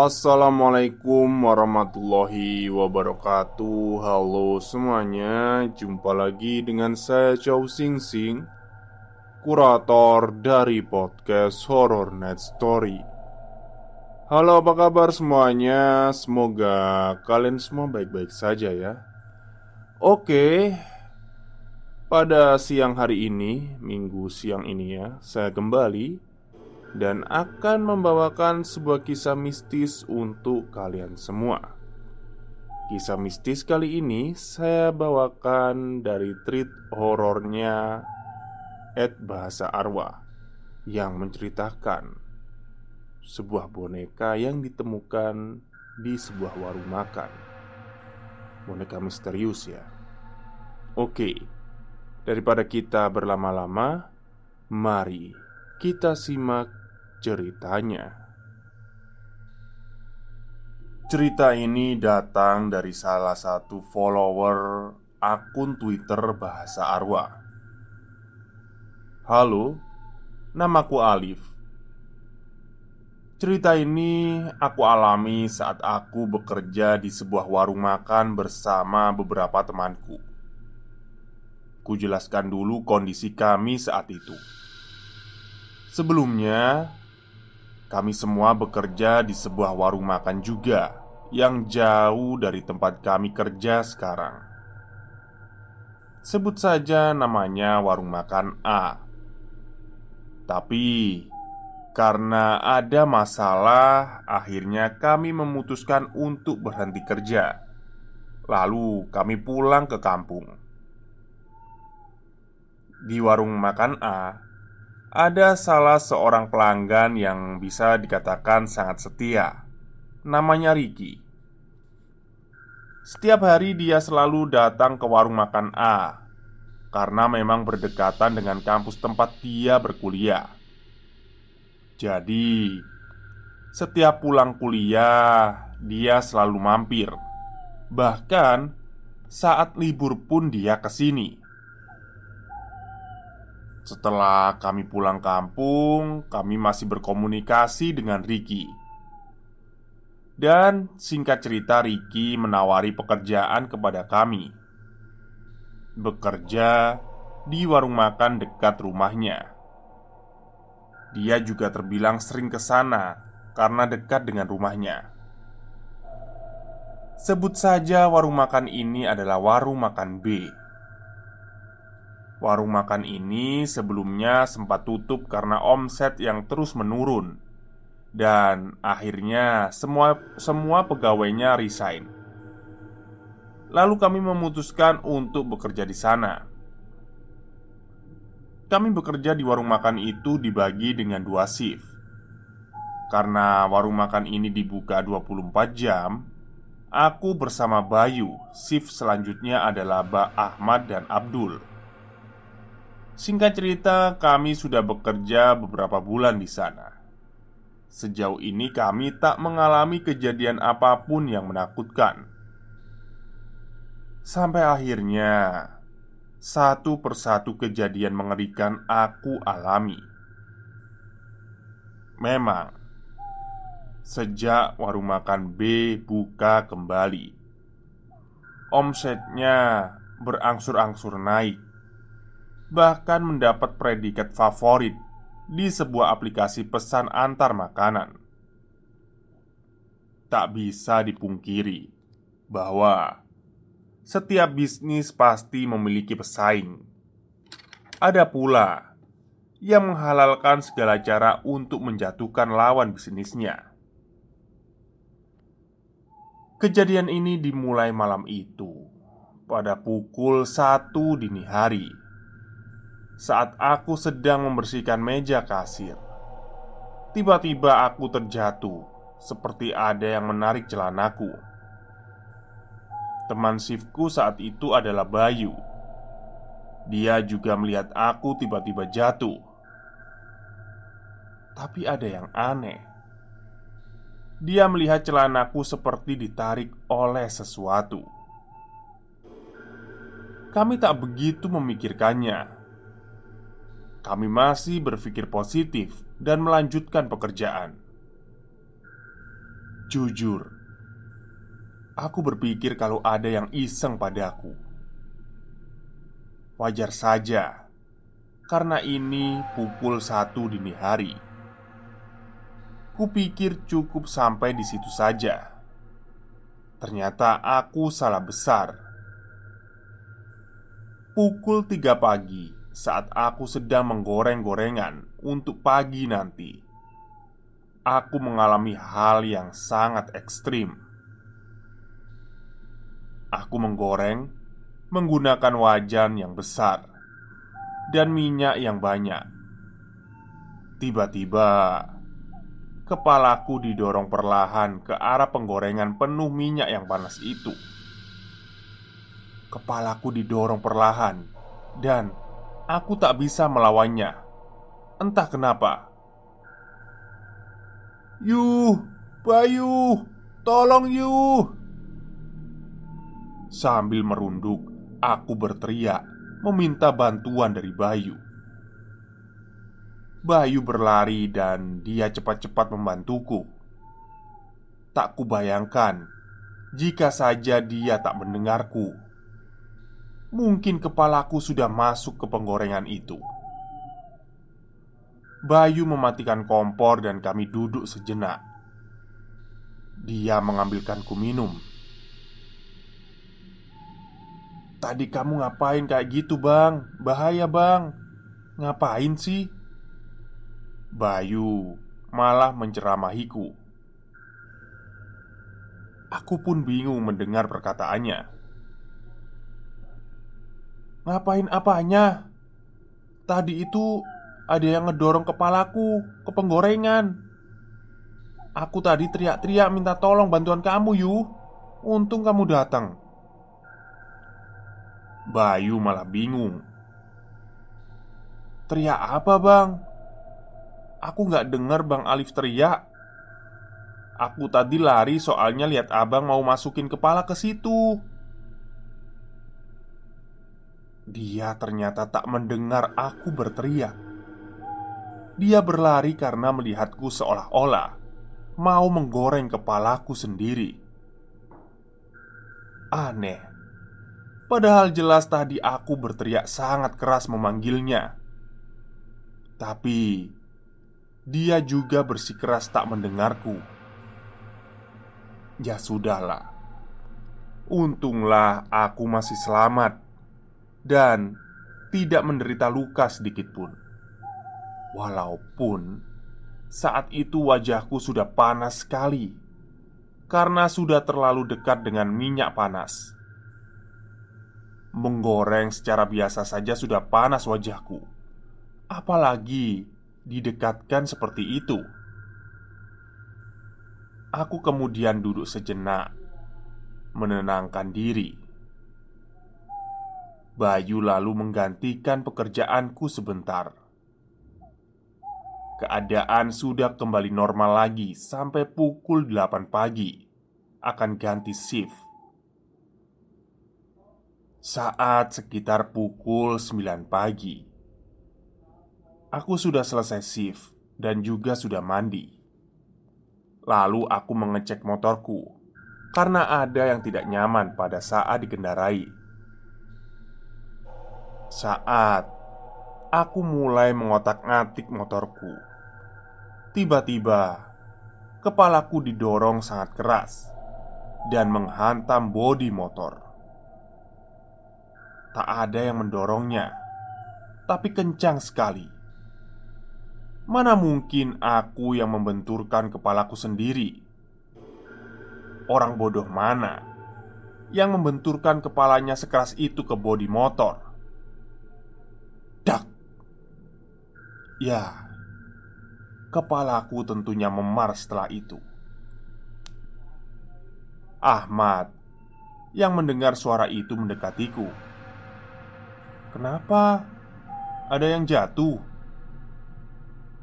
Assalamualaikum warahmatullahi wabarakatuh. Halo semuanya Jumpa lagi dengan saya Chow Sing Sing Kurator dari podcast Horror Net Story. Halo apa kabar semuanya? Semoga kalian semua baik-baik saja ya. Oke Pada siang hari ini Minggu siang ini ya Saya kembali dan akan membawakan sebuah kisah mistis untuk kalian semua. Kisah mistis kali ini saya bawakan dari treat horornya Ed Bahasa Arwah yang menceritakan sebuah boneka yang ditemukan di sebuah warung makan. Boneka misterius ya. Oke, daripada kita berlama-lama, mari kita simak ceritanya. Cerita ini datang dari salah satu follower akun Twitter Bahasa Arwah. Halo, namaku Alif. Cerita ini aku alami saat aku bekerja di sebuah warung makan bersama beberapa temanku. Kujelaskan dulu kondisi kami saat itu. Sebelumnya, kami semua bekerja di sebuah warung makan juga yang jauh dari tempat kami kerja sekarang. Sebut saja namanya warung makan A. Tapi karena ada masalah, akhirnya kami memutuskan untuk berhenti kerja. Lalu kami pulang ke kampung. Di warung makan A, ada salah seorang pelanggan yang bisa dikatakan sangat setia. Namanya Ricky. Setiap hari dia selalu datang ke warung makan A karena memang berdekatan dengan kampus tempat dia berkuliah. Jadi, setiap pulang kuliah, dia selalu mampir. Bahkan saat libur pun dia ke sini. Setelah kami pulang kampung, kami masih berkomunikasi dengan Ricky. Dan singkat cerita, Ricky menawari pekerjaan kepada kami. Bekerja di warung makan dekat rumahnya. Dia juga terbilang sering ke sana karena dekat dengan rumahnya. Sebut saja warung makan ini adalah warung makan B. Warung makan ini sebelumnya sempat tutup karena omset yang terus menurun dan akhirnya semua semua pegawainya resign. Lalu kami memutuskan untuk bekerja di sana. Kami bekerja di warung makan itu dibagi dengan dua shift. Karena warung makan ini dibuka 24 jam, aku bersama Bayu, shift selanjutnya adalah Ba Ahmad dan Abdul. Singkat cerita, kami sudah bekerja beberapa bulan di sana. Sejauh ini, kami tak mengalami kejadian apa pun yang menakutkan. Sampai akhirnya, satu persatu kejadian mengerikan aku alami. Memang, sejak warung makan B buka kembali, omsetnya berangsur-angsur naik, bahkan mendapat predikat favorit di sebuah aplikasi pesan antar makanan. Tak bisa dipungkiri bahwa setiap bisnis pasti memiliki pesaing. Ada pula yang menghalalkan segala cara untuk menjatuhkan lawan bisnisnya. Kejadian ini dimulai malam itu pada pukul satu dini hari saat aku sedang membersihkan meja kasir. Tiba-tiba aku terjatuh, seperti ada yang menarik celanaku. Teman shiftku saat itu adalah Bayu. Dia juga melihat aku tiba-tiba jatuh. Tapi ada yang aneh. Dia melihat celanaku seperti ditarik oleh sesuatu. Kami tak begitu memikirkannya kami masih berpikir positif dan melanjutkan pekerjaan. Jujur, aku berpikir kalau ada yang iseng padaku. Wajar saja, karena ini pukul satu dini hari. Kupikir cukup sampai di situ saja. Ternyata aku salah besar. Pukul tiga pagi saat aku sedang menggoreng gorengan untuk pagi nanti, aku mengalami hal yang sangat ekstrim. Aku menggoreng menggunakan wajan yang besar dan minyak yang banyak. Tiba-tiba, kepalaku didorong perlahan ke arah penggorengan penuh minyak yang panas itu. Kepalaku didorong perlahan, dan Aku tak bisa melawannya. Entah kenapa. Yuh, Bayu, tolong yuh. Sambil merunduk, aku berteriak meminta bantuan dari Bayu. Bayu berlari dan dia cepat-cepat membantuku. Tak kubayangkan jika saja dia tak mendengarku. Mungkin kepalaku sudah masuk ke penggorengan itu. Bayu mematikan kompor dan kami duduk sejenak. Dia mengambilkanku minum. Tadi kamu ngapain kayak gitu, Bang? Bahaya, Bang. Ngapain sih? Bayu malah menceramahiku. Aku pun bingung mendengar perkataannya. Ngapain apanya? Tadi itu ada yang ngedorong kepalaku ke penggorengan. Aku tadi teriak-teriak minta tolong bantuan kamu, Yu. Untung kamu datang. Bayu malah bingung. Teriak apa, Bang? Aku nggak dengar Bang Alif teriak. Aku tadi lari soalnya lihat abang mau masukin kepala ke situ. Dia ternyata tak mendengar aku berteriak. Dia berlari karena melihatku seolah-olah mau menggoreng kepalaku sendiri. Aneh, padahal jelas tadi aku berteriak sangat keras memanggilnya, tapi dia juga bersikeras tak mendengarku. Ya sudahlah, untunglah aku masih selamat dan tidak menderita luka sedikit pun. Walaupun saat itu wajahku sudah panas sekali karena sudah terlalu dekat dengan minyak panas. Menggoreng secara biasa saja sudah panas wajahku, apalagi didekatkan seperti itu. Aku kemudian duduk sejenak, menenangkan diri Bayu lalu menggantikan pekerjaanku sebentar. Keadaan sudah kembali normal lagi sampai pukul 8 pagi. Akan ganti shift. Saat sekitar pukul 9 pagi, aku sudah selesai shift dan juga sudah mandi. Lalu aku mengecek motorku karena ada yang tidak nyaman pada saat dikendarai. Saat aku mulai mengotak-ngatik motorku, tiba-tiba kepalaku didorong sangat keras dan menghantam bodi motor. Tak ada yang mendorongnya, tapi kencang sekali. Mana mungkin aku yang membenturkan kepalaku sendiri? Orang bodoh mana yang membenturkan kepalanya sekeras itu ke bodi motor? Dak! Ya, kepalaku tentunya memar setelah itu. Ahmad yang mendengar suara itu mendekatiku. "Kenapa? Ada yang jatuh?"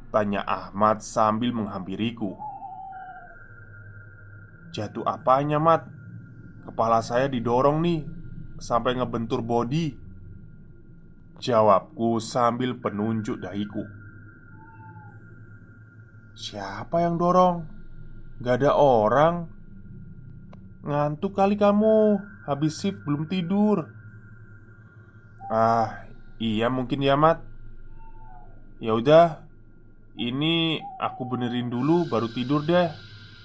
tanya Ahmad sambil menghampiriku. Jatuh apanya, Mat? Kepala saya didorong nih Sampai ngebentur bodi Jawabku sambil penunjuk dahiku Siapa yang dorong? Gak ada orang Ngantuk kali kamu Habis shift belum tidur Ah, iya mungkin ya, Mat. Ya udah. Ini aku benerin dulu baru tidur deh.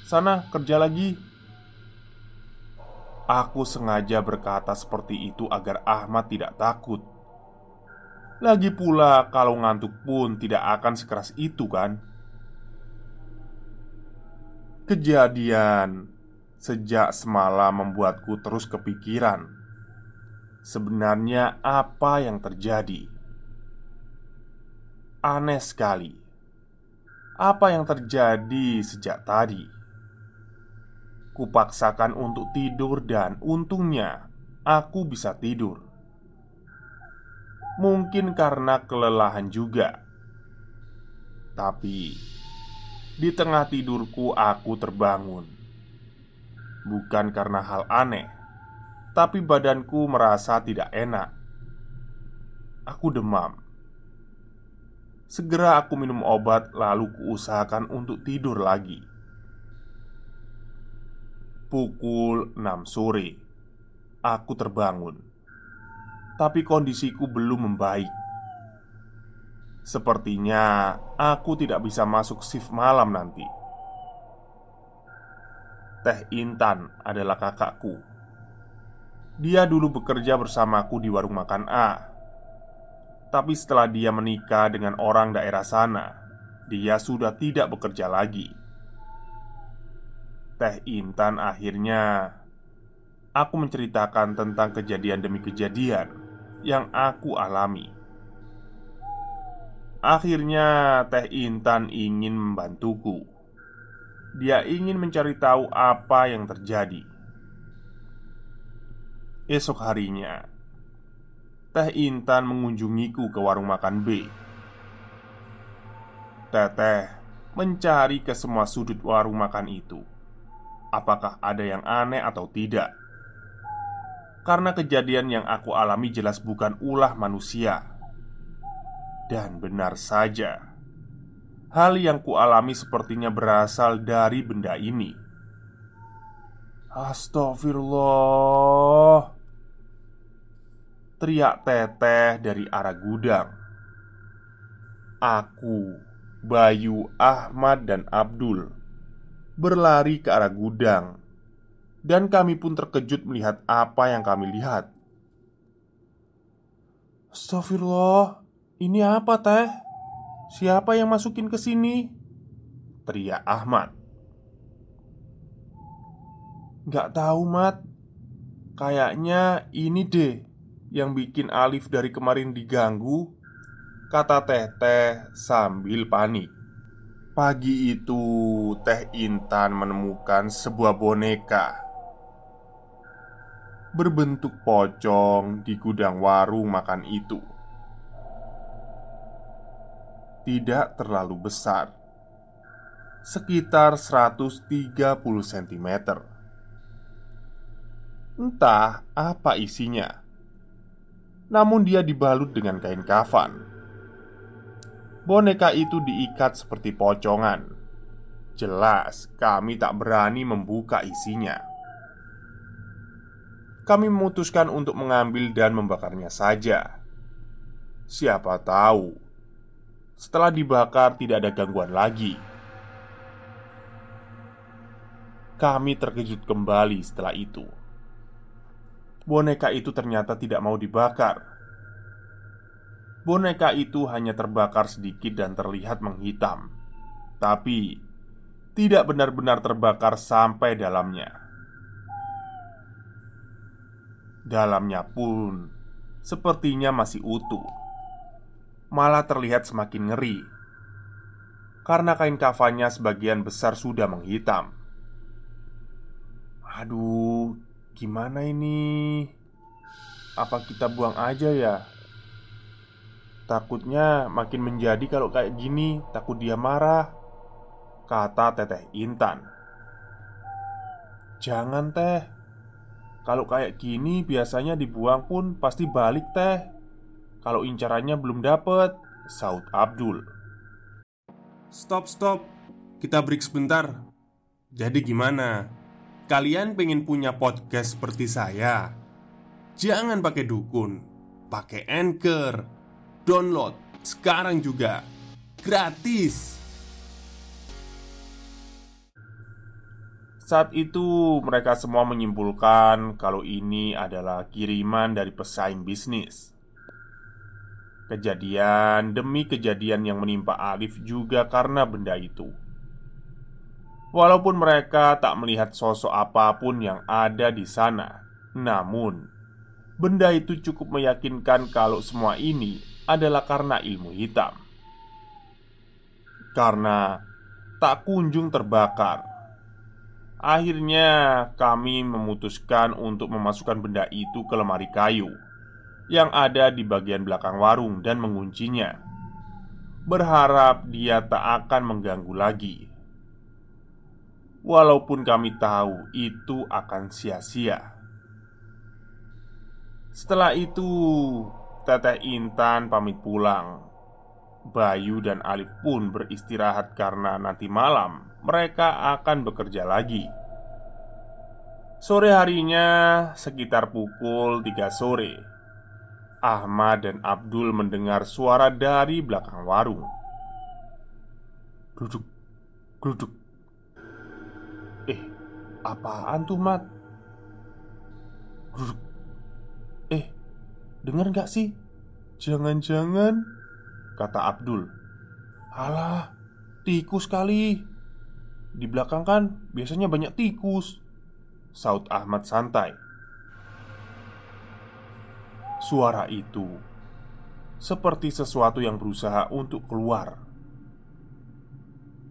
Sana kerja lagi. Aku sengaja berkata seperti itu agar Ahmad tidak takut. Lagi pula, kalau ngantuk pun tidak akan sekeras itu, kan? Kejadian sejak semalam membuatku terus kepikiran. Sebenarnya, apa yang terjadi? Aneh sekali. Apa yang terjadi sejak tadi? Kupaksakan untuk tidur dan untungnya aku bisa tidur Mungkin karena kelelahan juga. Tapi Di tengah tidurku aku terbangun. Bukan karena hal aneh Tapi badanku merasa tidak enak. Aku demam. Segera aku minum obat lalu kuusahakan untuk tidur lagi. Pukul 6 sore Aku terbangun Tapi kondisiku belum membaik. Sepertinya aku tidak bisa masuk shift malam nanti. Teh Intan adalah kakakku. Dia dulu bekerja bersamaku di warung makan A. Tapi setelah dia menikah dengan orang daerah sana Dia sudah tidak bekerja lagi. Teh Intan akhirnya Aku menceritakan tentang kejadian demi kejadian Yang aku alami. Akhirnya Teh Intan ingin membantuku. Dia ingin mencari tahu apa yang terjadi. Esok harinya Teh Intan mengunjungiku ke warung makan B. Teteh mencari ke semua sudut warung makan itu. Apakah ada yang aneh atau tidak. Karena kejadian yang aku alami jelas bukan ulah manusia. Dan benar saja, hal yang kualami sepertinya berasal dari benda ini. Astagfirullah. Teriak teteh dari arah gudang. Aku, Bayu, Ahmad, dan Abdul berlari ke arah gudang, dan kami pun terkejut melihat apa yang kami lihat. Astagfirullah, ini apa teh? Siapa yang masukin ke sini? Teriak Ahmad. Gak tahu, Mat. Kayaknya ini deh yang bikin Alif dari kemarin diganggu, kata Teteh sambil panik. Pagi itu, Teh Intan menemukan sebuah boneka berbentuk pocong di gudang warung makan itu. Tidak terlalu besar, sekitar 130 cm. Entah apa isinya, namun dia dibalut dengan kain kafan. Boneka itu diikat seperti pocongan. Jelas, kami tak berani membuka isinya. Kami memutuskan untuk mengambil dan membakarnya saja. Siapa tahu setelah dibakar tidak ada gangguan lagi. Kami terkejut kembali setelah itu. Boneka itu ternyata tidak mau dibakar. Boneka itu hanya terbakar sedikit dan terlihat menghitam, tapi tidak benar-benar terbakar sampai dalamnya. Dalamnya pun sepertinya masih utuh, malah terlihat semakin ngeri karena kain kafannya sebagian besar sudah menghitam. Aduh, gimana ini? Apa kita buang aja ya? Takutnya makin menjadi kalau kayak gini, takut dia marah. Kata Teteh Intan. Jangan teh. Kalau kayak gini biasanya dibuang pun pasti balik teh. Kalau incarannya belum dapet, Saud Abdul. Stop, stop. Kita break sebentar. Jadi gimana? Kalian pengen punya podcast seperti saya? Jangan pakai dukun, pakai anchor, download sekarang juga, gratis. Saat itu mereka semua menyimpulkan kalau ini adalah kiriman dari pesaing bisnis. Kejadian demi kejadian yang menimpa Alif juga karena benda itu. Walaupun mereka tak melihat sosok apa pun yang ada di sana, namun benda itu cukup meyakinkan kalau semua ini adalah karena ilmu hitam. Karena tak kunjung terbakar. Akhirnya, kami memutuskan untuk memasukkan benda itu ke lemari kayu yang ada di bagian belakang warung dan menguncinya, berharap dia tak akan mengganggu lagi. Walaupun kami tahu itu akan sia-sia. Setelah itu, Teteh Intan pamit pulang. Bayu dan Alif pun beristirahat karena nanti malam mereka akan bekerja lagi. Sore harinya, sekitar pukul 3 sore, Ahmad dan Abdul mendengar suara dari belakang warung. Duduk, duduk, Eh, apaan tuh, Mat? Eh, dengar gak sih? Jangan-jangan Kata Abdul Alah, tikus kali Di belakang kan biasanya banyak tikus Saud Ahmad santai Suara itu Seperti sesuatu yang berusaha untuk keluar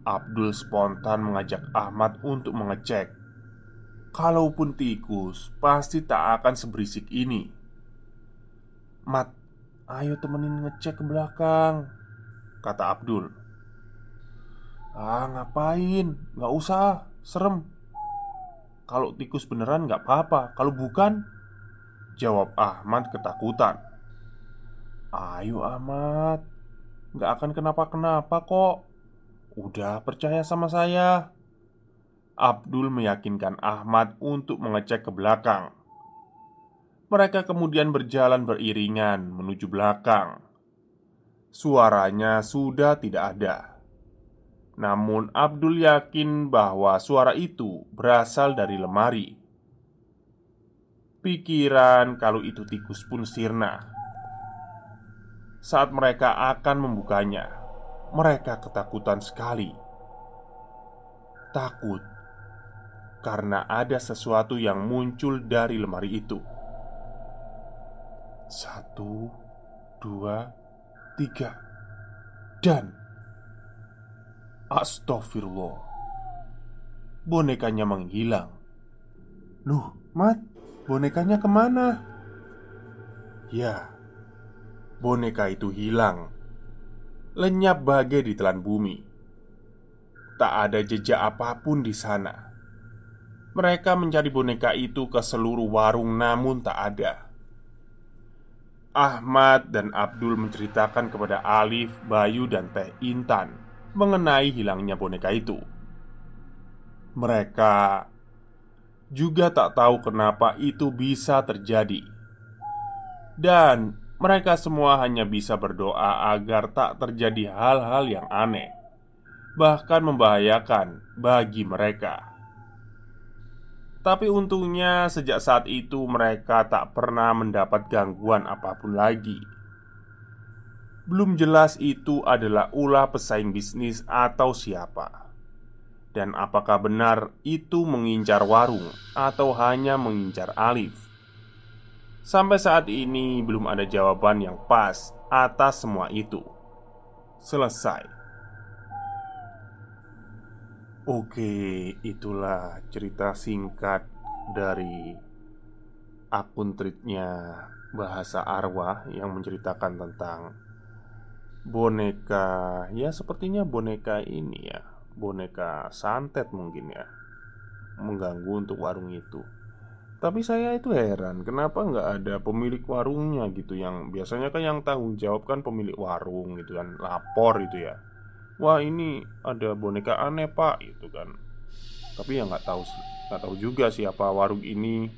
Abdul spontan mengajak Ahmad untuk mengecek. Kalaupun tikus, pasti tak akan seberisik ini. Mat, ayo temenin ngecek ke belakang, kata Abdul. Ah, ngapain? Gak usah, serem. Kalau tikus beneran gak apa-apa, kalau bukan, jawab Ahmad ketakutan. Ayo Ahmad, gak akan kenapa-kenapa kok. Udah percaya sama saya Abdul meyakinkan Ahmad untuk mengecek ke belakang Mereka kemudian berjalan beriringan menuju belakang Suaranya sudah tidak ada Namun Abdul yakin bahwa suara itu berasal dari lemari Pikiran kalau itu tikus pun sirna Saat mereka akan membukanya mereka ketakutan sekali. Takut karena ada sesuatu yang muncul dari lemari itu. Satu, dua, tiga, dan Astagfirullah Bonekanya menghilang Loh, Mat, bonekanya ke mana? Ya, boneka itu hilang lenyap bagai ditelan bumi. Tak ada jejak apa pun di sana. Mereka mencari boneka itu ke seluruh warung, namun tak ada. Ahmad dan Abdul menceritakan kepada Alif, Bayu, dan Teh Intan mengenai hilangnya boneka itu. Mereka juga tak tahu kenapa itu bisa terjadi, dan Mereka semua hanya bisa berdoa agar tak terjadi hal-hal yang aneh, bahkan membahayakan bagi mereka. Tapi untungnya, sejak saat itu mereka tak pernah mendapat gangguan apa pun lagi. Belum jelas itu adalah ulah pesaing bisnis atau siapa, dan apakah benar itu mengincar warung atau hanya mengincar Alif. Sampai saat ini belum ada jawaban yang pas atas semua itu. Selesai. Oke, itulah cerita singkat dari akun tweetnya Bahasa Arwah yang menceritakan tentang boneka. Ya sepertinya boneka ini ya. Boneka santet mungkin ya. Mengganggu untuk warung itu. Tapi saya itu heran, kenapa nggak ada pemilik warungnya gitu? Yang biasanya kan yang tanggung jawab kan pemilik warung gitu kan Lapor itu ya. Wah ini ada boneka aneh pak gitu kan. Tapi ya nggak tahu nggak tahu juga siapa warung ini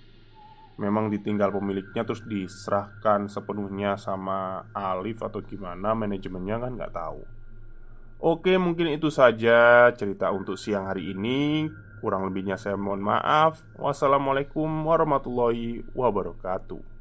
Memang ditinggal pemiliknya terus diserahkan sepenuhnya sama Alif atau gimana manajemennya kan nggak tahu Oke mungkin itu saja cerita untuk siang hari ini Kurang lebihnya saya mohon maaf. Wassalamualaikum warahmatullahi wabarakatuh.